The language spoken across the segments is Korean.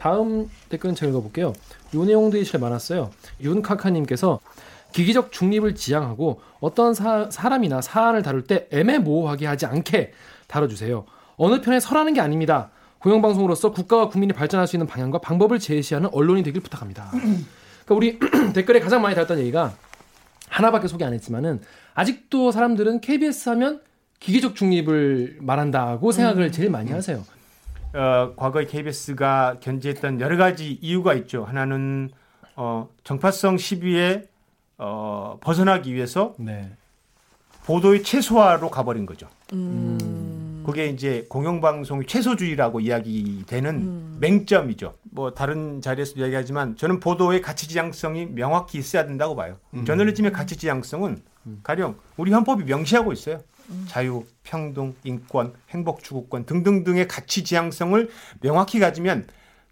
다음 댓글은 제가 읽어볼게요. 요 내용들이 제일 많았어요. 윤카카님께서 기기적 중립을 지향하고 어떤 사, 람이나 사안을 다룰 때 애매모호하게 하지 않게 다뤄주세요. 어느 편에 서라는 게 아닙니다. 공영방송으로서 국가와 국민이 발전할 수 있는 방향과 방법을 제시하는 언론이 되길 부탁합니다. 그러니까 우리 댓글에 가장 많이 달았던 얘기가 하나밖에 소개 안 했지만은 아직도 사람들은 KBS 하면 기계적 중립을 말한다고 생각을 음. 제일 많이 하세요. 어, 과거에 KBS가 견지했던 여러 가지 이유가 있죠. 하나는 어, 정파성 시비에 어, 벗어나기 위해서 네. 보도의 최소화로 가버린 거죠. 음. 그게 이제 공영방송의 최소주의라고 이야기되는 음. 맹점이죠. 뭐 다른 자리에서도 이야기하지만 저는 보도의 가치 지향성이 명확히 있어야 된다고 봐요. 음. 저널리즘의 가치 지향성은 음. 가령 우리 헌법이 명시하고 있어요. 자유, 평등, 인권, 행복 추구권 등등등의 가치 지향성을 명확히 가지면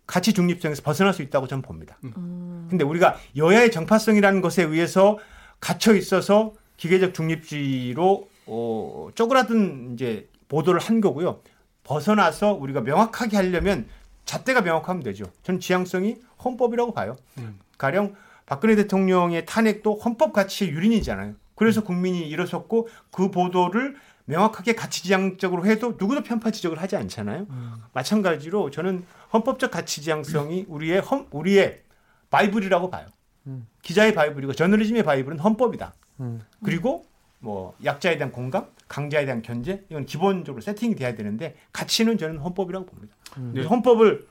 가치 중립성에서 벗어날 수 있다고 저는 봅니다. 음. 근데 우리가 여야의 정파성이라는 것에 의해서 갇혀 있어서 기계적 중립주의로 어, 쪼그라든 이제 보도를 한 거고요. 벗어나서 우리가 명확하게 하려면 잣대가 명확하면 되죠. 저는 지향성이 헌법이라고 봐요. 음. 가령 박근혜 대통령의 탄핵도 헌법 가치의 유린이잖아요. 그래서 국민이 일어섰고 그 보도를 명확하게 가치 지향적으로 해도 누구도 편파 지적을 하지 않잖아요. 음. 마찬가지로 저는 헌법적 가치 지향성이 우리의 헌, 우리의 바이블이라고 봐요. 음. 기자의 바이블이고 저널리즘의 바이블은 헌법이다. 음. 그리고 뭐 약자에 대한 공감, 강자에 대한 견제 이건 기본적으로 세팅이 돼야 되는데 가치는 저는 헌법이라고 봅니다. 음. 헌법을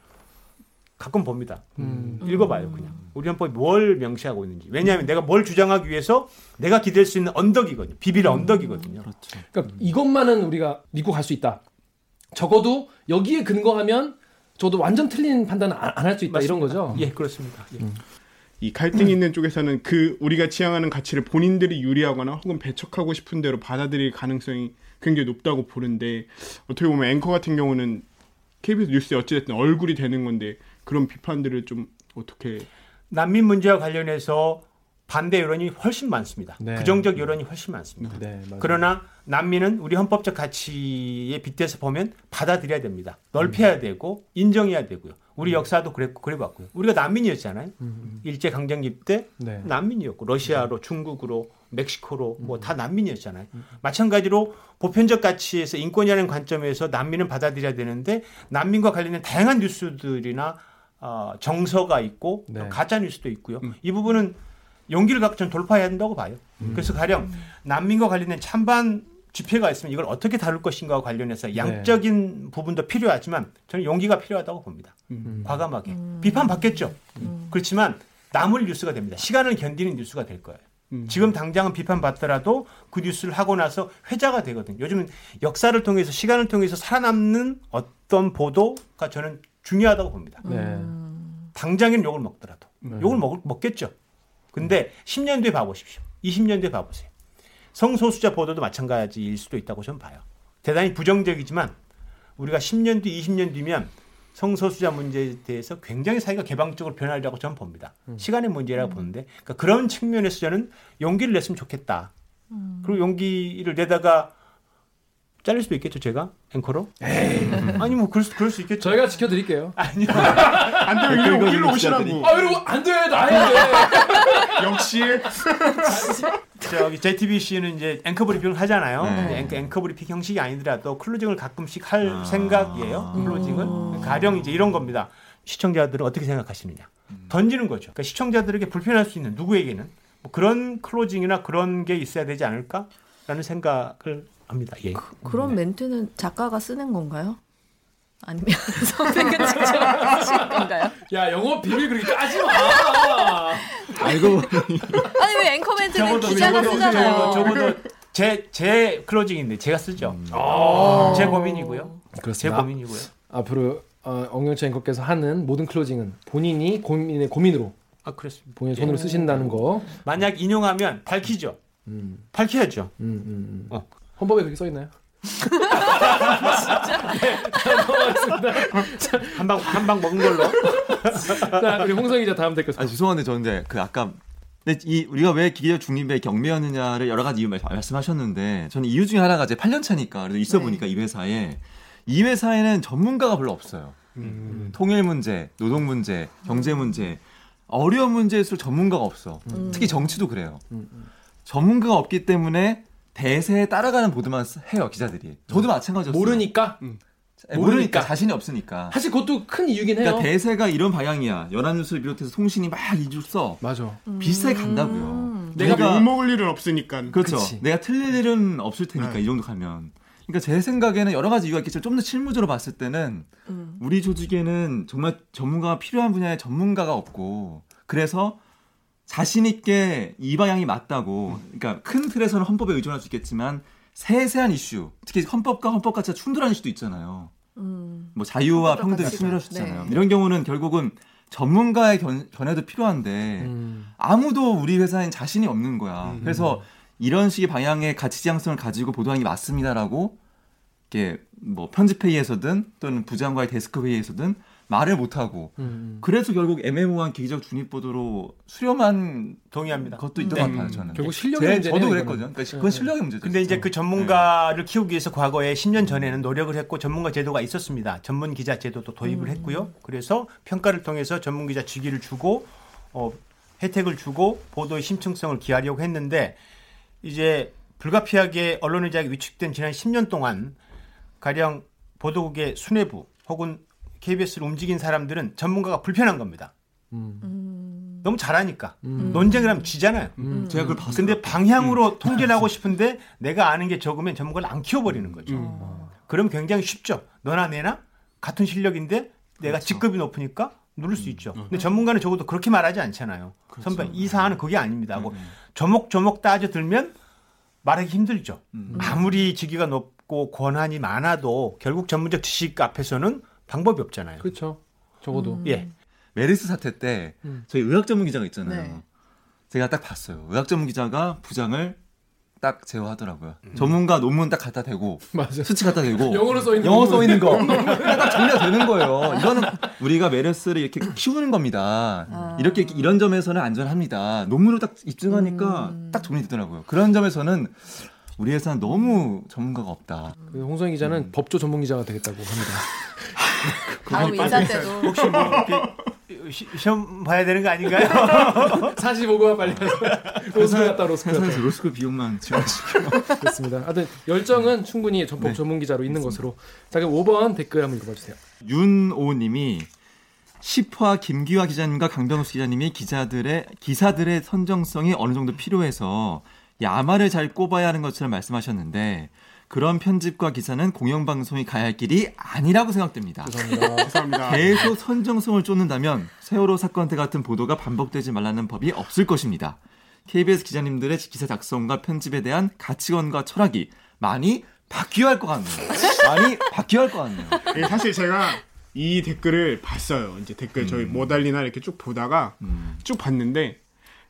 가끔 봅니다. 음. 읽어봐요, 그냥. 우리 헌법이 뭘 명시하고 있는지. 왜냐하면 내가 뭘 주장하기 위해서 내가 기댈 수 있는 언덕이거든요. 비빌 음. 언덕이거든요. 그렇죠. 그러니까 이것만은 우리가 믿고 갈 수 있다. 적어도 여기에 근거하면 저도 완전 틀린 판단은 안 할 수 있다 맞습니다. 이런 거죠. 예, 그렇습니다. 예. 음. 이 갈등 있는 쪽에서는 그 우리가 지향하는 가치를 본인들이 유리하거나 혹은 배척하고 싶은 대로 받아들일 가능성이 굉장히 높다고 보는데 어떻게 보면 앵커 같은 경우는 KBS 뉴스에 어찌됐든 얼굴이 되는 건데 그런 비판들을 좀 어떻게 난민 문제와 관련해서 반대 여론이 훨씬 많습니다. 네. 부정적 여론이 훨씬 많습니다. 네, 그러나 난민은 우리 헌법적 가치에 빗대서 보면 받아들여야 됩니다. 넓혀야 음. 되고 인정해야 되고요. 우리 음. 역사도 그랬고 그래봤고요. 우리가 난민이었잖아요. 음. 음. 일제 강점기 때 네. 난민이었고 러시아로, 네. 중국으로, 멕시코로 뭐다 음. 난민이었잖아요. 음. 마찬가지로 보편적 가치에서 인권이라는 관점에서 난민은 받아들여야 되는데 난민과 관련된 다양한 뉴스들이나 어, 정서가 있고 네. 가짜 뉴스도 있고요. 음. 이 부분은 용기를 갖고 전 돌파해야 한다고 봐요. 음. 그래서 가령 난민과 관련된 찬반 집회가 있으면 이걸 어떻게 다룰 것인가와 관련해서 네. 양적인 네. 부분도 필요하지만 저는 용기가 필요하다고 봅니다. 음. 과감하게 음. 비판 받겠죠. 음. 그렇지만 남을 뉴스가 됩니다. 시간을 견디는 뉴스가 될 거예요. 음. 지금 당장은 비판받더라도 그 뉴스를 하고 나서 회자가 되거든요. 요즘은 역사를 통해서 시간을 통해서 살아남는 어떤 보도가 저는 중요하다고 봅니다. 네. 당장에는 욕을 먹더라도 네. 욕을 먹, 먹겠죠. 근데 10년 뒤에 봐보십시오. 20년 뒤에 봐보세요. 성소수자 보도도 마찬가지일 수도 있다고 저는 봐요. 대단히 부정적이지만 우리가 10년 뒤, 20년 뒤면 성소수자 문제에 대해서 굉장히 사회가 개방적으로 변하리라고 저는 봅니다. 음. 시간의 문제라고 음. 보는데 그러니까 그런 측면에서 저는 용기를 냈으면 좋겠다. 음. 그리고 용기를 내다가 잘릴 수도 있겠죠, 제가 앵커로. 에이. 아니 뭐 그럴 수, 그럴 수 있겠죠. 저희가 지켜드릴게요. 아니요. 안 돼, 요 여기로 오시라고. 아, 이러고 안 돼, 나야 돼. 역시. 저기 JTBC는 이제 앵커 브리핑을 하잖아요. 네. 앵커, 앵커 브리핑 형식이 아니더라도 클로징을 가끔씩 할 아. 생각이에요. 클로징은 가령 이제 이런 겁니다. 시청자들은 어떻게 생각하시느냐. 음. 던지는 거죠. 그러니까 시청자들에게 불편할 수 있는 누구에게는 뭐 그런 클로징이나 그런 게 있어야 되지 않을까라는 생각을 합니다. 예. 그, 런 네. 멘트는 작가가 쓰는 건가요? 아니면 선생님 직접 쓰신 건가요? 야 영업 비밀 그렇게 까지 마. 알고 아니 왜 앵커 멘트는 기자가 쓰잖아요. 적어도 제, 제 클로징인데 제가 쓰죠. 음. 아~ 제 고민이고요. 그렇습니다. 제 고민이고요. 앞으로 어, 엄경철 앵커께서 하는 모든 클로징은 본인이 고민의 고민으로 아 그렇습니다. 본인의 손으로 예. 쓰신다는 거. 만약 인용하면 밝히죠. 음. 밝혀야죠. 음, 음, 음. 어. 헌법에 그렇게 써 있나요? 진짜? 네, 한방 한 방 먹은 걸로. 자, 우리 홍성 기자 다음 댓글. 아 죄송한데 저는 그 아까 근데 이 우리가 왜 기계적 중립에 경매하느냐를 여러 가지 이유 말씀하셨는데 저는 이유 중에 하나가 이제 8년 차니까 그래도 있어 네. 보니까 이 회사에 이 회사에는 전문가가 별로 없어요. 음. 통일 문제, 노동 문제, 경제 문제 어려운 문제일수록 전문가가 없어. 음. 특히 정치도 그래요. 음, 음. 전문가가 없기 때문에 대세에 따라가는 보도만 해요 기자들이. 저도 마찬가지였어요. 모르니까. 음. 모르니까. 모르니까 자신이 없으니까. 사실 그것도 큰 이유긴 해요. 그러니까 대세가 이런 방향이야. 연합뉴스를 비롯해서 통신이 막 이줄 써. 맞아. 비슷하게 간다고요. 음. 내가 욕 먹을 일은 없으니까. 그렇죠. 그치. 내가 틀릴 일은 없을 테니까 네. 이 정도 가면. 그러니까 제 생각에는 여러 가지 이유가 있겠지만 좀 더 실무적으로 봤을 때는 음. 우리 조직에는 정말 전문가가 필요한 분야에 전문가가 없고 그래서 자신 있게 이 방향이 맞다고 그러니까 큰 틀에서는 헌법에 의존할 수 있겠지만 세세한 이슈 특히 헌법과 헌법과 진짜 충돌하는 이슈도 있잖아요. 음. 뭐 자유와 평등이 충돌할 수 있잖아요. 네. 이런 경우는 결국은 전문가의 견, 견해도 필요한데 음. 아무도 우리 회사엔 자신이 없는 거야. 음. 그래서 이런 식의 방향의 가치 지향성을 가지고 보도하는 게 맞습니다라고 이렇게 뭐 편집 회의에서든 또는 부장과의 데스크 회의에서든 말을 못 하고 음, 음. 그래서 결국 애매모호한 기기적 중립 보도로 수렴한 동의합니다. 것도 있던 네. 것 같아요. 저는 결국 실력의 문제 저도 그랬거든요. 그러니까 그건 네. 실력의 문제죠. 근데 이제 그 전문가를 네. 키우기 위해서 과거에 10년 전에는 노력을 했고 전문가 제도가 있었습니다. 전문 기자 제도도 도입을 음. 했고요. 그래서 평가를 통해서 전문 기자 직위를 주고 어, 혜택을 주고 보도의 심층성을 기하려고 했는데 이제 불가피하게 언론의자에게 위축된 지난 10년 동안 가령 보도국의 수뇌부 혹은 KBS를 움직인 사람들은 전문가가 불편한 겁니다. 음. 너무 잘하니까 음. 논쟁을 하면 지잖아요. 음. 제가 그걸 봤어요. 근데 방향으로 음. 통제를 하고 싶은데 내가 아는 게 적으면 전문가를 안 키워버리는 거죠. 음. 그럼 굉장히 쉽죠. 너나 내나 같은 실력인데 내가 그렇죠. 직급이 높으니까 누를 수 음. 있죠. 근데 전문가는 적어도 그렇게 말하지 않잖아요. 그렇죠. 선배 이 사안은 그게 아닙니다. 하고 조목조목 따져 들면 말하기 힘들죠. 아무리 직위가 높고 권한이 많아도 결국 전문적 지식 앞에서는 방법이 없잖아요. 그렇죠. 적어도. 음. 예. 메르스 사태 때 음. 저희 의학 전문 기자가 있잖아요. 네. 제가 딱 봤어요. 의학 전문 기자가 부장을 딱 제어하더라고요. 음. 전문가 논문 딱 갖다 대고 맞아. 수치 갖다 대고 영어로 써 있는 영어 써 있는 거 딱 정리가 되는 거예요. 이거는 우리가 메르스를 이렇게 키우는 겁니다. 아. 이렇게 이런 점에서는 안전합니다. 논문으로 딱 입증하니까 음. 딱 정리되더라고요. 그런 점에서는 우리 회사는 너무 전문가가 없다. 그 홍성희 기자는 음. 법조 전문 기자가 되겠다고 합니다. 다음 인사 때도 혹시 뭐 시, 험 봐야 되는 거 아닌가요? 45가 빨리 로스쿨 갔다 로스쿨 회사에서 로스쿨 비용만 지원시켜. 그렇습니다. 하여튼 열정은 충분히 전법 네. 전문 기자로 있는 것으로. 자 그럼 5번 댓글 한번 읽어주세요. 윤오님이 10화 김기화 기자님과 강병수 기자님이 기자들의 기사들의 선정성이 어느 정도 필요해서 야마를 잘 꼽아야 하는 것처럼 말씀하셨는데 그런 편집과 기사는 공영방송이 가야 할 길이 아니라고 생각됩니다. 죄송합니다. 죄송합니다. 계속 선정성을 쫓는다면 세월호 사건 때 같은 보도가 반복되지 말라는 법이 없을 것입니다. KBS 기자님들의 기사 작성과 편집에 대한 가치관과 철학이 많이 바뀌어야 할 것 같네요. 많이 바뀌어야 할 것 같네요. 예, 사실 제가 이 댓글을 봤어요. 이제 댓글 음. 저희 모달리나 이렇게 쭉 보다가 음. 쭉 봤는데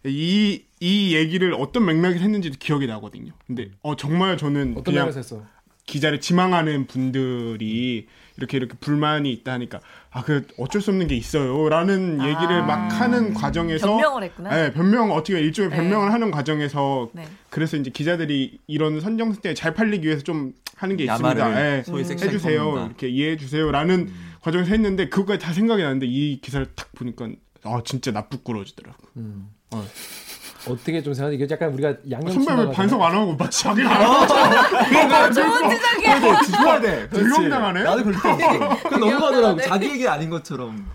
이, 이 얘기를 어떤 맥락에서 했는지도 기억이 나거든요. 근데, 어, 정말 저는 어떤 그냥 했어? 기자를 지망하는 분들이 이렇게 이렇게 불만이 있다 하니까 아 그 어쩔 수 없는 게 있어요라는 아~ 얘기를 막 하는 과정에서 변명을 했구나. 네, 변명 어떻게 일종의 네. 변명을 하는 과정에서 네. 그래서 이제 기자들이 이런 선정성 때문에 잘 팔리기 위해서 좀 하는 게 있습니다. 네, 음. 해주세요 이렇게 이해해 주세요라는 음. 과정에서 했는데 그거까지 다 생각이 나는데 이 기사를 딱 보니까 아 진짜 나쁘꾸러지더라고. 음. 어. 어떻게 좀 생각해? 이게 약간 우리가 양념 선배 왜 반성 안 하고 막 자기가 안 하고 좋은 지적이야. 지켜야 돼. 들용당하네. 나도 그럴 때. 그 넘어가더라고. 자기 얘기 아닌 것처럼.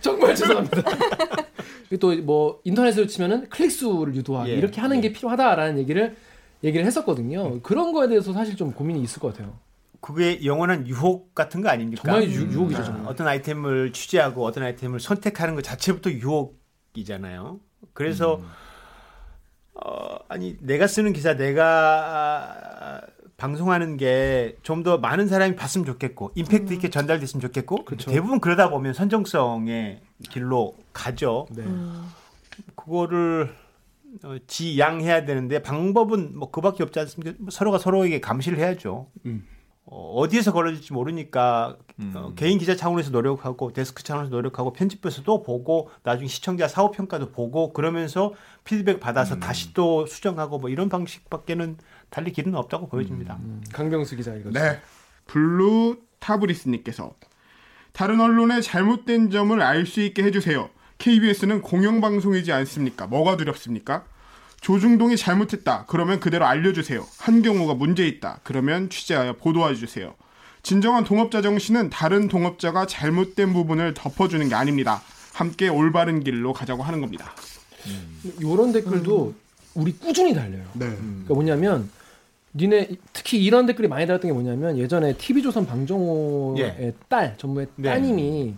정말 죄송합니다. 또 뭐 인터넷으로 치면은 클릭 수를 유도하기 예, 이렇게 하는 예. 게 필요하다라는 얘기를 얘기를 했었거든요. 그런 거에 대해서 사실 좀 고민이 있을 것 같아요. 그게 영원한 유혹 같은 거 아닙니까? 정말 유, 유혹이죠. 정말. 어떤 아이템을 취재하고 어떤 아이템을 선택하는 것 자체부터 유혹이잖아요. 그래서 음. 어, 아니 내가 쓰는 기사 내가 아, 방송하는 게 좀 더 많은 사람이 봤으면 좋겠고 임팩트 있게 음. 전달됐으면 좋겠고 그렇죠. 대부분 그러다 보면 선정성의 길로 가죠. 네. 음. 그거를 어, 지양해야 되는데 방법은 뭐 그밖에 없지 않습니까? 서로가 서로에게 감시를 해야죠. 음. 어, 어디에서 걸어질지 모르니까 음. 어, 개인 기자 차원에서 노력하고 데스크 차원에서 노력하고 편집부에서 또 보고 나중에 시청자 사후 평가도 보고 그러면서 피드백 받아서 음. 다시 또 수정하고 뭐 이런 방식밖에는 달리 길은 없다고 보여집니다. 음. 강병수 기자 이거. 네. 블루 타브리스님께서 다른 언론의 잘못된 점을 알 수 있게 해주세요. KBS는 공영방송이지 않습니까? 뭐가 두렵습니까? 조중동이 잘못했다. 그러면 그대로 알려주세요. 한경오가 문제 있다. 그러면 취재하여 보도해 주세요. 진정한 동업자 정신은 다른 동업자가 잘못된 부분을 덮어주는 게 아닙니다. 함께 올바른 길로 가자고 하는 겁니다. 이런 댓글도 우리 꾸준히 달려요. 네. 그러니까 뭐냐면 니네 특히 이런 댓글이 많이 달렸던 게 뭐냐면 예전에 TV조선 방정호의 예. 딸 전무의 네. 따님이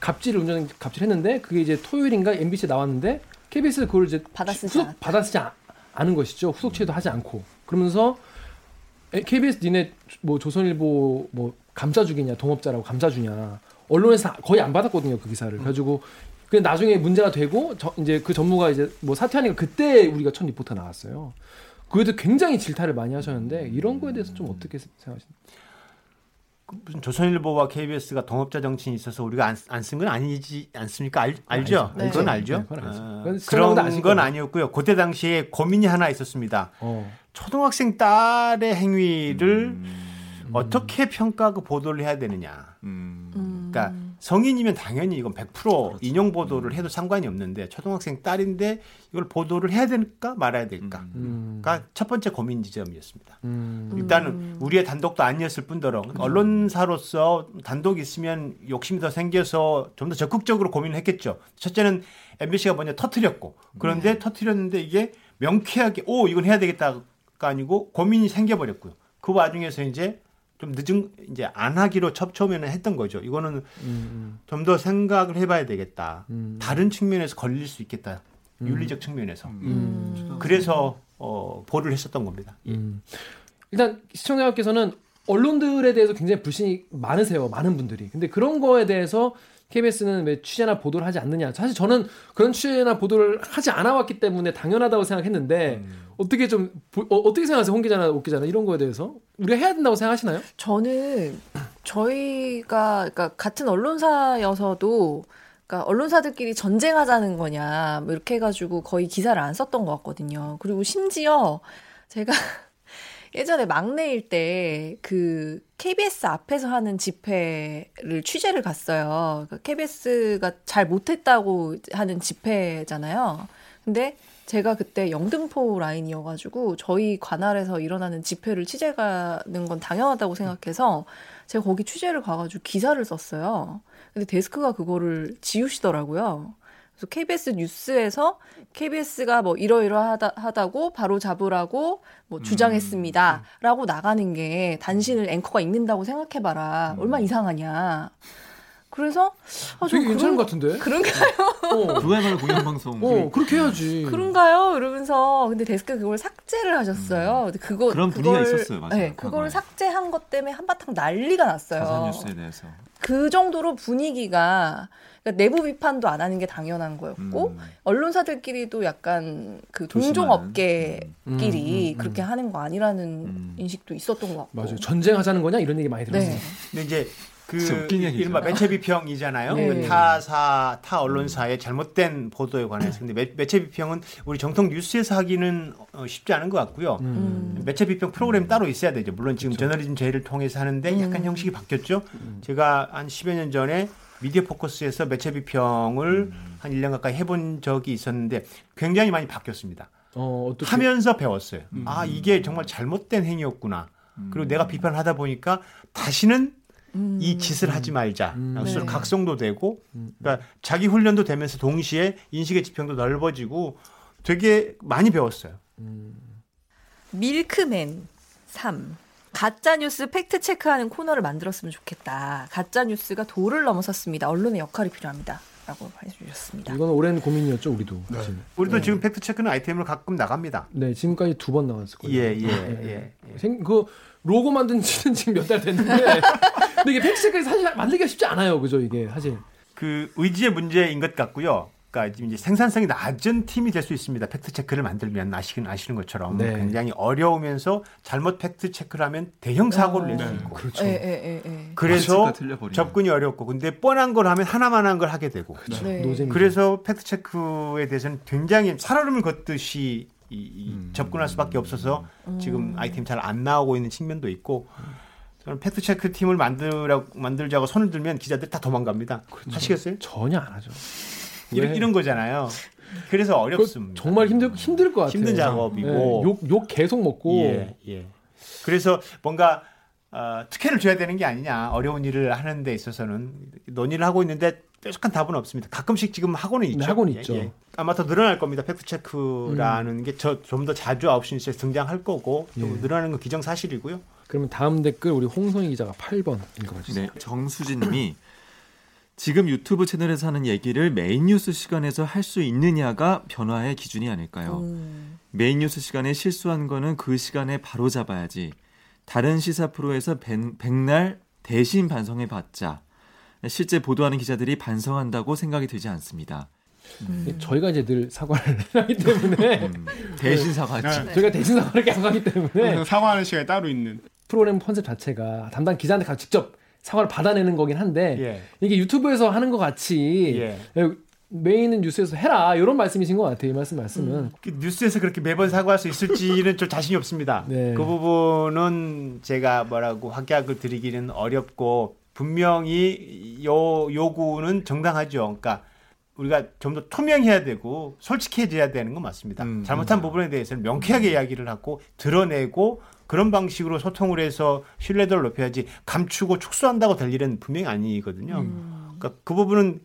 갑질을 운전 갑질했는데 그게 이제 토요일인가 MBC에 나왔는데 KBS 그걸 이제 받아쓰지 후속. 받아쓰지 아- 않은 것이죠. 후속 취재도 하지 않고 그러면서 에, KBS 니네 뭐 조선일보 뭐 감싸주겠냐 동업자라고 감싸주냐 언론에서 거의 안 받았거든요 그 기사를 그래가지고 그 나중에 문제가 되고 저, 이제 그 전무가 이제 뭐 사퇴하니까 그때 우리가 첫 리포터 나왔어요. 그에도 굉장히 질타를 많이 하셨는데 이런 거에 대해서 좀 어떻게 생각하십니까? 무슨 조선일보와 KBS가 동업자 정신이 있어서 우리가 안 쓴 건 아니지 않습니까? 알, 알죠? 네. 그건 네, 알죠. 그건 알죠. 어, 그건 아실 그런 건 거예요. 아니었고요. 그때 당시에 고민이 하나 있었습니다. 어. 초등학생 딸의 행위를 음. 어떻게 평가하고 보도를 해야 되느냐. 음. 음. 그러니까 성인이면 당연히 이건 100% 인용 보도를 해도 상관이 없는데 초등학생 딸인데 이걸 보도를 해야 될까 말아야 될까. 음. 가첫 번째 고민 지점이었습니다. 음. 일단은 우리의 단독도 아니었을 뿐더러 언론사로서 단독 있으면 욕심이 더 생겨서 좀 더 적극적으로 고민을 했겠죠. 첫째는 MBC가 먼저 터트렸고 그런데 터트렸는데 이게 명쾌하게 오 이건 해야 되겠다가 아니고 고민이 생겨버렸고요. 그 와중에서 이제 좀 늦은 이제 안 하기로 첫 처음에는 했던 거죠. 이거는 음. 좀더 생각을 해봐야 되겠다. 음. 다른 측면에서 걸릴 수 있겠다. 윤리적 측면에서. 음. 그래서 어, 보를 했었던 겁니다. 예. 음. 일단 시청자께서는 언론들에 대해서 굉장히 불신이 많으세요. 많은 분들이. 근데 그런 거에 대해서 KBS는 왜 취재나 보도를 하지 않느냐. 사실 저는 그런 취재나 보도를 하지 않아 왔기 때문에 당연하다고 생각했는데 어떻게 좀 보- 어, 떻게 생각하세요? 홍 기자나 옥 기자나 이런 거에 대해서 우리가 해야 된다고 생각하시나요? 저는 저희가 그러니까 같은 언론사여서도 그러니까 언론사들끼리 전쟁하자는 거냐 뭐 이렇게 해가지고 거의 기사를 안 썼던 것 같거든요. 그리고 심지어 제가 예전에 막내일 때 그 KBS 앞에서 하는 집회를 취재를 갔어요. 그러니까 KBS가 잘 못했다고 하는 집회잖아요. 근데 제가 그때 영등포 라인이어가지고 저희 관할에서 일어나는 집회를 취재 가는 건 당연하다고 생각해서 제가 거기 취재를 가가지고 기사를 썼어요. 근데 데스크가 그거를 지우시더라고요. 그래서 KBS 뉴스에서 KBS가 뭐 이러이러하다 하다고 바로 잡으라고 뭐 주장했습니다라고 나가는 게 단신을 앵커가 읽는다고 생각해봐라 얼마나 이상하냐. 그래서 아, 저 되게 괜찮은 그런- 것 같은데. 그런가요? 어, 그거야말로 공영방송. 어 그렇게 해야지. 그런가요? 이러면서 근데 데스크 그걸 삭제를 하셨어요. 근데 그거 그런 분위기가 그걸- 있었어요, 맞아요. 네. 그걸 삭제한 것 때문에 한바탕 난리가 났어요. 가상뉴스에 대해서. 그 정도로 분위기가 그러니까 내부 비판도 안 하는 게 당연한 거였고 음. 언론사들끼리도 약간 그 조심하는. 동종 업계끼리 음, 음, 음. 그렇게 하는 거 아니라는 음. 인식도 있었던 것 같고. 맞아요. 전쟁하자는 거냐 이런 얘기 많이 들었어요. 네. 근데 이제 그. 이른바 매체 비평이잖아요. 네. 그 타사 타 언론사의 잘못된 보도에 관해서. 근데 매, 매체 비평은 우리 정통 뉴스에서 하기는 어, 쉽지 않은 것 같고요. 음. 매체 비평 프로그램 이 따로 있어야 되죠. 물론 지금 저널리즘 제의를 통해서 하는데 약간 음. 형식이 바뀌었죠. 제가 한 10여 년 전에 미디어 포커스에서 매체 비평을 한 1년 가까이 해본 적이 있었는데 굉장히 많이 바뀌었습니다. 어, 어떻게 하면서 배웠어요. 아 이게 정말 잘못된 행위였구나. 그리고 내가 비판을 하다 보니까 다시는 음. 이 짓을 하지 말자. 음. 스스로 네. 각성도 되고, 그러니까 자기 훈련도 되면서 동시에 인식의 지평도 넓어지고 되게 많이 배웠어요. 밀크맨 3. 가짜 뉴스 팩트 체크하는 코너를 만들었으면 좋겠다. 가짜 뉴스가 도를 넘어섰습니다. 언론의 역할이 필요합니다. 라고 해주셨습니다. 이건 오랜 고민이었죠 우리도. 사실. 우리도 지금 팩트 체크는 아이템으로 가끔 나갑니다. 네 지금까지 두 번 나왔을 거예요. 예, 예, 네. 예. 생, 그 로고 만든 지는 지금 몇 달 됐는데 근데 이게 팩트체크가 사실 만들기가 쉽지 않아요 그죠 이게 사실 그 의지의 문제인 것 같고요. 그러니까 이제 생산성이 낮은 팀이 될 수 있습니다. 팩트 체크를 만들면 아시는 아시는 것처럼 네. 굉장히 어려우면서 잘못 팩트 체크를 하면 대형 사고를 낼 수 있고. 그렇죠 예, 예, 예, 예. 그래서. 접근이 어렵고 근데 뻔한 걸 하면 하나 마나 한 걸 하게 되고. 네. 노잼이 그래서 팩트 체크에 대해서는 굉장히 살얼음을 걷듯이 이, 이 음. 접근할 수밖에 없어서 지금 아이템 잘 안 나오고 있는 측면도 있고 저는 팩트 체크 팀을 만들라 만들자고 손을 들면 기자들 다 도망갑니다. 그렇죠. 하시겠어요? 전혀 안 하죠. 이런, 이런 거잖아요. 그래서 어렵습니다. 정말 힘들 힘들 것 같아요. 힘든 작업이고 네, 욕, 욕 계속 먹고. 예, 예. 그래서 뭔가 어, 특혜를 줘야 되는 게 아니냐 어려운 일을 하는 데 있어서는 논의를 하고 있는데 뾰족한 답은 없습니다. 가끔씩 지금 하고는 있죠. 네, 하고는 예, 있죠. 예. 아마 더 늘어날 겁니다. 팩트 체크라는 음. 게 저 좀더 자주 아홉 시 뉴스에 등장할 거고 또 예. 늘어나는 건 기정 사실이고요. 그러면 다음 댓글 우리 홍성희 기자가 8번 읽어주세요. 네, 정수진님이 지금 유튜브 에서 하는 얘기를 메인 뉴스 시간에서 할 수 있느냐가 변화의 기준이 아닐까요? 음. 메인 뉴스 시간에 실수한 거는 그 시간에 바로 잡아야지. 다른 시사 프로에서 백날 대신 반성해 봤자 실제 보도하는 기자들이 반성한다고 생각이 들지 않습니다. 음. 저희가 이제 늘 사과를 하기 때문에 음. 대신 사과했죠. 네. 저희가 대신 사과를 계속 하기 때문에 사과하는 시간이 따로 있는 프로그램 컨셉 자체가 담당 기자한테 가서 직접 사과를 받아내는 거긴 한데 예. 이게 유튜브에서 하는 것 같이 예. 메인은 뉴스에서 해라 이런 말씀이신 것 같아요. 이 말씀 말씀은 음. 그 뉴스에서 그렇게 매번 사과할 수 있을지는 좀 자신이 없습니다. 네. 그 부분은 제가 뭐라고 확약을 드리기는 어렵고 분명히 요 요구는 정당하죠. 그러니까 우리가 좀 더 투명해야 되고 솔직해져야 되는 건 맞습니다. 음, 잘못한 음. 부분에 대해서는 명쾌하게 이야기를 하고 드러내고 그런 방식으로 소통을 해서 신뢰도를 높여야지 감추고 축소한다고 될 일은 분명히 아니거든요. 음. 그러니까 그 부분은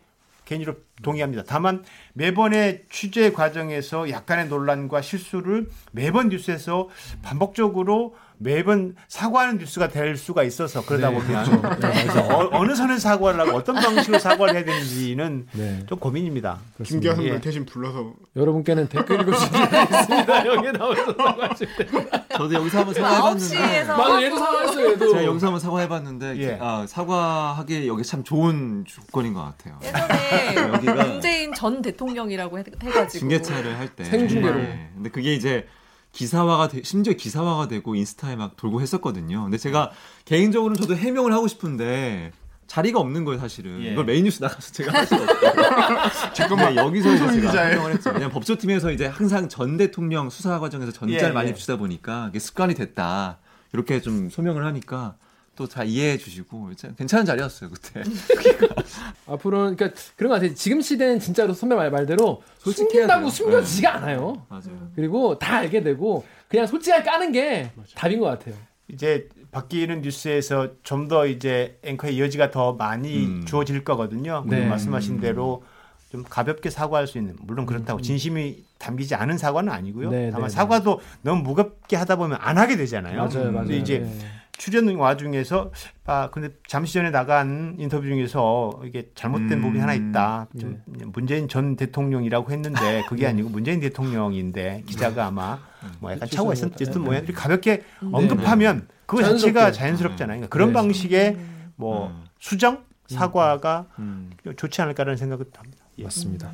개인적으로 동의합니다. 다만 매번의 취재 과정에서 약간의 논란과 실수를 매번 뉴스에서 반복적으로 매번 사과하는 뉴스가 될 수가 있어서 그러다 네, 보면 그렇죠. 네. 어, 느 선에 사과를 하고 어떤 방식으로 사과를 해야 되는지는 네. 좀 고민입니다. 선배 예. 대신 불러서 여러분께는 댓글 읽어주시기 바랍니다. 여기 나와서 사과하실 때. 저도 여기서 한번 사과해봤는데. 맞아, 얘도 사과했어요. 얘도. 제가 여기서 한번 사과해봤는데 예. 아, 사과하기 여기 참 좋은 조건인 것 같아요. 예전에 여기가 문재인 전 대통령이라고 해, 가지고 중계차를 할 때 생중계로. 네. 근데 그게 이제 기사화가 되, 심지어 기사화가 되고 인스타에 막 돌고 했었거든요. 근데 제가 개인적으로는 저도 해명을 하고 싶은데 자리가 없는 거예요, 사실은. 예. 이걸 메인 뉴스 나가서 제가 할 수가 없어요. 잠깐만 여기서 이제 제가 해명을 했죠. 그냥 법조팀에서 이제 항상 전 대통령 수사 과정에서 전자를 예, 많이 예. 주다 보니까 이게 습관이 됐다. 이렇게 좀 소명을 하니까 또 다 이해해 주시고 괜찮은 자리였어요 그때. 앞으로는 그러니까 그런 것 같아요. 지금 시대는 진짜로 선배 말 말대로 숨긴다고 숨겨지지가 네. 않아요. 맞아요. 그리고 다 알게 되고 그냥 솔직하게 까는 게 맞아요. 답인 것 같아요. 이제 바뀌는 뉴스에서 좀 더 이제 앵커의 여지가 더 많이 음. 주어질 거거든요. 네. 말씀하신 대로 좀 가볍게 사과할 수 있는 물론 그렇다고 음. 진심이 담기지 않은 사과는 아니고요. 네, 다만 네, 네. 사과도 너무 무겁게 하다 보면 안 하게 되잖아요. 맞아요, 맞아요. 근데 이제 네. 출연 와중에서 아 근데 잠시 전에 나간 인터뷰 중에서 이게 잘못된 음. 부분이 하나 있다. 좀 네. 문재인 전 대통령이라고 했는데 그게 네. 아니고 문재인 대통령인데 기자가 아마 뭐 약간 차고가 있었든 뭐야 이렇게 가볍게 네. 언급하면 그거 자체가 자연스럽잖아요. 그러니까 그런 네. 방식의 뭐 음. 수정 음. 사과가 음. 좋지 않을까라는 생각을 합니다. 예. 맞습니다.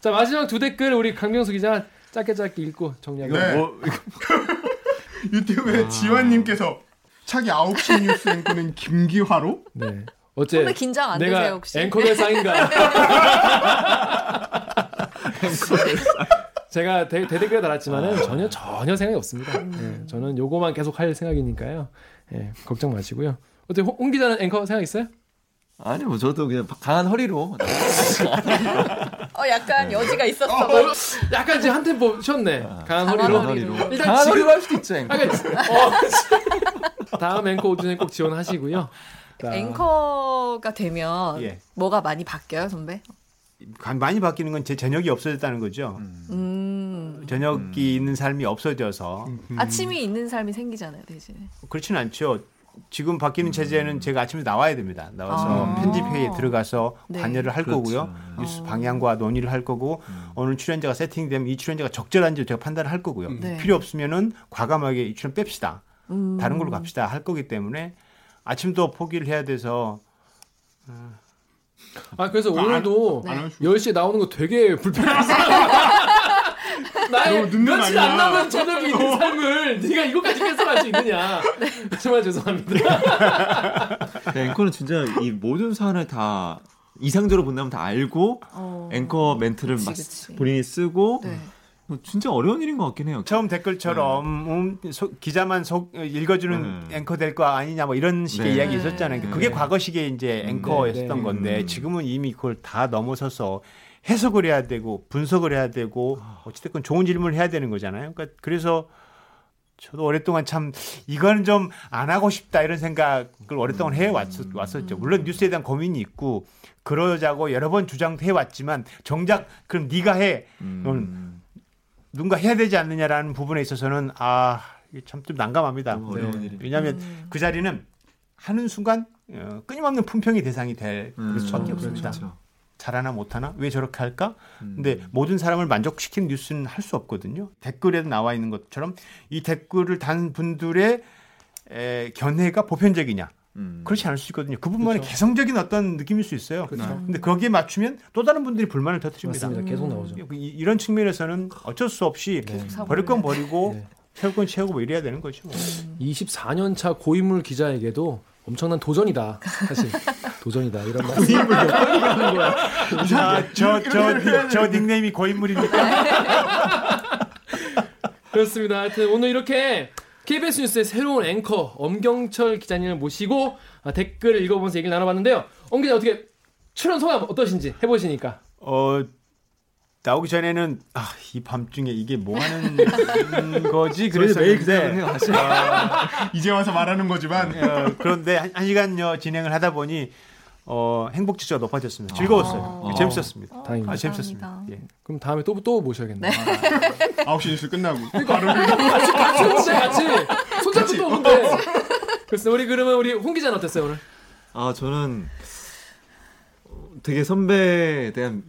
자 마지막 두 댓글 우리 강명수 기자 짧게 짧게 읽고 정리하고. 네. 뭐, 유튜브에 아. 지환님께서 차기 9시 뉴스 앵커는 김기화로? 네. 어째 긴장 안 되세요 혹시? 앵커의 상인가? 제가 대, 대댓글 달았지만은 전혀 전혀 생각이 없습니다. 네, 저는 요거만 계속 할 생각이니까요. 네, 걱정 마시고요. 어때 홍, 홍 기자는 앵커 생각 있어요? 아니 뭐 저도 그냥 강한 허리로. 어 약간 네. 여지가 있었어. 어, 약간 이제 한 템포 쉬었네. 아, 강한, 강한 허리로. 허리로. 일단 강한 허리로 할 수도 있죠. 앵커. 어, 다음 앵커 오디션 꼭 지원하시고요. 자. 앵커가 되면 예. 뭐가 많이 바뀌어요, 선배? 많이 바뀌는 건 제 저녁이 없어졌다는 거죠. 음. 저녁이 음. 있는 삶이 없어져서 음. 아침이 있는 삶이 생기잖아요, 대신에. 그렇지는 않죠. 지금 바뀌는 체제는 음. 제가 아침에 나와야 됩니다. 나와서 아. 편집회의에 들어가서 네. 관여를 할 그렇죠. 거고요. 뉴스 아. 방향과 논의를 할 거고 음. 어느 출연자가 세팅되면 이 출연자가 적절한지 제가 판단을 할 거고요. 네. 필요 없으면은 과감하게 이 출연 뺍시다. 음. 다른 걸로 갑시다 할 거기 때문에 아침도 포기를 해야 돼서 아 그래서 오늘도 네. 10시에 나오는 거 되게 불편해서 나의 며칠 안 남은 저녁이 있는 삶을 네가 이거까지 해석할 수 있느냐. 네. 정말 죄송합니다. 네, 앵커는 진짜 이 모든 사안을 다 이상적으로 본다면 다 알고 어... 앵커 멘트를 그치, 그치. 본인이 쓰고 네. 뭐 진짜 어려운 일인 것 같긴 해요. 처음 댓글처럼 네. 음, 소, 기자만 속, 읽어주는 네. 앵커 될 거 아니냐 뭐 이런 식의 네. 이야기 있었잖아요. 그게 네. 과거식의 이제 음, 앵커였었던 네. 건데 음. 지금은 이미 그걸 다 넘어서서 해석을 해야 되고 분석을 해야 되고 어찌됐건 좋은 질문을 해야 되는 거잖아요. 그러니까 그래서 저도 오랫동안 참 이건 좀 안 하고 싶다 이런 생각을 오랫동안 해 왔었죠. 물론 뉴스에 대한 고민이 있고 그러자고 여러 번 주장도 해왔지만 정작 그럼 네가 해. 음. 누군가 해야 되지 않느냐라는 부분에 있어서는 아, 참 좀 난감합니다. 네. 왜냐하면 음. 그 자리는 하는 순간 어, 끊임없는 품평의 대상이 될 음. 수밖에 없습니다. 그렇죠. 잘하나 못하나 왜 저렇게 할까? 음. 근데 모든 사람을 만족시키는 뉴스는 할 수 없거든요. 댓글에 나와 있는 것처럼 이 댓글을 단 분들의 에, 견해가 보편적이냐? 음. 그렇지 않을 수 있거든요. 그분만의 그렇죠. 개성적인 어떤 느낌일 수 있어요. 그렇죠. 근데 거기에 맞추면 또 다른 분들이 불만을 터뜨립니다. 맞습니다. 계속 나오죠. 이, 런 측면에서는 어쩔 수 없이 네. 버릴 건 버리고 네. 채울 건 채우고 뭐 이래야 되는 거죠. 음. 24년 차 고인물 기자에게도 엄청난 도전이다. 사실 도전이다. 이런 고인물 몇 번이 가는 거야. 저저 저 닉네임이 고인물입니까? 그렇습니다. 하여튼 오늘 이렇게 KBS 뉴스의 새로운 앵커 엄경철 기자님을 모시고 아, 댓글 읽어보면서 얘기를 나눠봤는데요. 엄 기자 어떻게 출연 소감 어떠신지 해보시니까. 어 나오기 전에는 아, 이 밤중에 이게 뭐 하는 거지? 그랬었는데. 아, 이제 와서 말하는 거지만. 어, 그런데 한, 한 시간여 진행을 하다 보니 어, 행복 지수가 높아졌습니다. 즐거웠어요. 아~ 재밌었습니다. 아, 다행입니다. 아, 재밌었습니다. 예. 그럼 다음에 또, 또 모셔야겠네요. 네. 아, 9시 뉴스 끝나고. 바로 같이, 같이 오는데, 같이. 손잡고 또 오는데. 그래서 우리 그러면 우리 홍 기자는 어땠어요, 오늘? 아, 저는 되게 선배에 대한,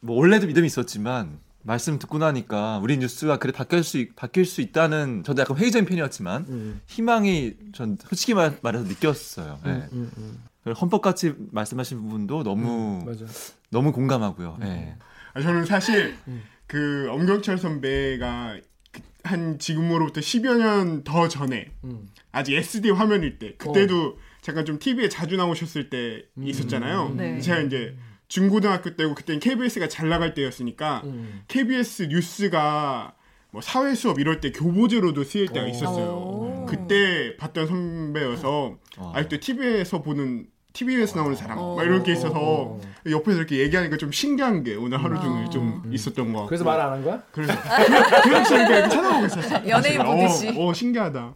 뭐, 원래도 믿음이 있었지만, 말씀 듣고 나니까 우리 뉴스가 그래 바뀔 수 바뀔 수 있다는 저도 약간 회의적인 편이었지만 음. 희망이 전 솔직히 말, 해서 느꼈어요. 음, 네. 음, 음. 헌법 같이 말씀하신 부분도 너무 음, 너무 공감하고요. 음. 네. 아, 저는 사실 음. 그 엄경철 선배가 그한 지금으로부터 10여 년 더 전에 음. 아직 SD 화면일 때 그때도 어. 잠깐 좀 TV에 자주 나오셨을 때 음. 있었잖아요. 네. 제가 이제 중고등학교 때고 그때는 KBS가 잘 나갈 때였으니까 KBS 뉴스가 뭐 사회 수업 이럴 때 교보제로도 쓰일 때가 있었어요. 그때 봤던 선배여서 어. 아직도 TV에서 보는 TV에서 나오는 사람 어. 막 이런 게 있어서 어. 옆에서 이렇게 얘기하니까 좀 신기한 게 오늘 하루 종일 어. 좀 있었던 거. 그래서 말 안 한 거야? 그래서 그래서 이렇게 찾아보고 있었어. 연예인 보듯이. 어, 어, 신기하다.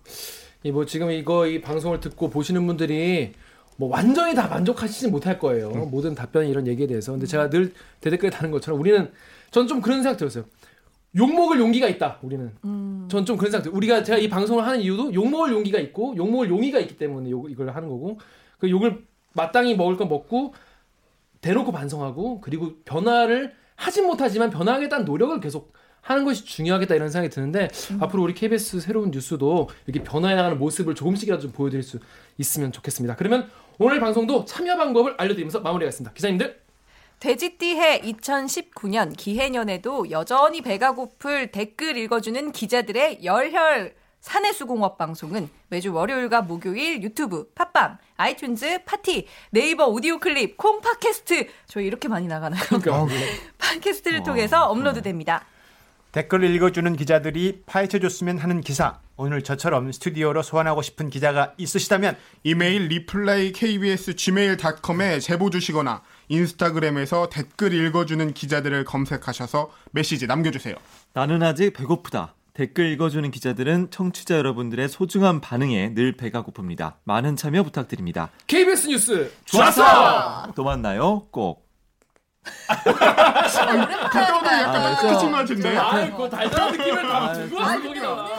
이 뭐 지금 이거 이 방송을 듣고 보시는 분들이 뭐 완전히 다 만족하시진 못할 거예요. 음. 모든 답변 이런 얘기에 대해서. 근데 제가 늘 대댓글에 다는 것처럼 우리는 전 좀 그런 생각 들었어요. 욕먹을 용기가 있다. 우리는. 음. 전좀 그런 생각. 우리가 제가 이 방송을 하는 이유도 욕먹을 용기가 있고 욕먹을 용의가 있기 때문에 욕, 이걸 하는 거고 그 욕을 마땅히 먹을 거 먹고 대놓고 반성하고 그리고 변화를 하진 못하지만 변화하겠다는 노력을 계속 하는 것이 중요하겠다 이런 생각이 드는데 음. 앞으로 우리 KBS 새로운 뉴스도 이렇게 변화해 나가는 모습을 조금씩이라도 좀 보여드릴 수 있으면 좋겠습니다. 그러면 오늘 방송도 참여 방법을 알려드리면서 마무리하겠습니다. 기사님들 돼지띠해 2019년 기해년에도 여전히 배가 고플 댓글 읽어주는 기자들의 열혈 사내수공업 방송은 매주 월요일과 목요일 유튜브, 팟빵, 아이튠즈, 팟티, 네이버 오디오 클립, 콩 팟캐스트 저희 이렇게 많이 나가나요? 그러니까. 팟캐스트를 통해서 업로드됩니다. 댓글을 읽어주는 기자들이 파헤쳐줬으면 하는 기사. 오늘 저처럼 스튜디오로 소환하고 싶은 기자가 있으시다면 이메일 reply kbs gmail.com에 제보 주시거나 인스타그램에서 댓글 읽어주는 기자들을 검색하셔서 메시지 남겨주세요. 나는 아직 배고프다. 댓글 읽어주는 기자들은 청취자 여러분들의 소중한 반응에 늘 배가 고픕니다. 많은 참여 부탁드립니다. KBS 뉴스 좋았어! 또 만나요. 꼭. 갔다 오면 약간 그친 것 같은데. 아이고 달달한 느낌을 다 들고 왔어 거기다. 하와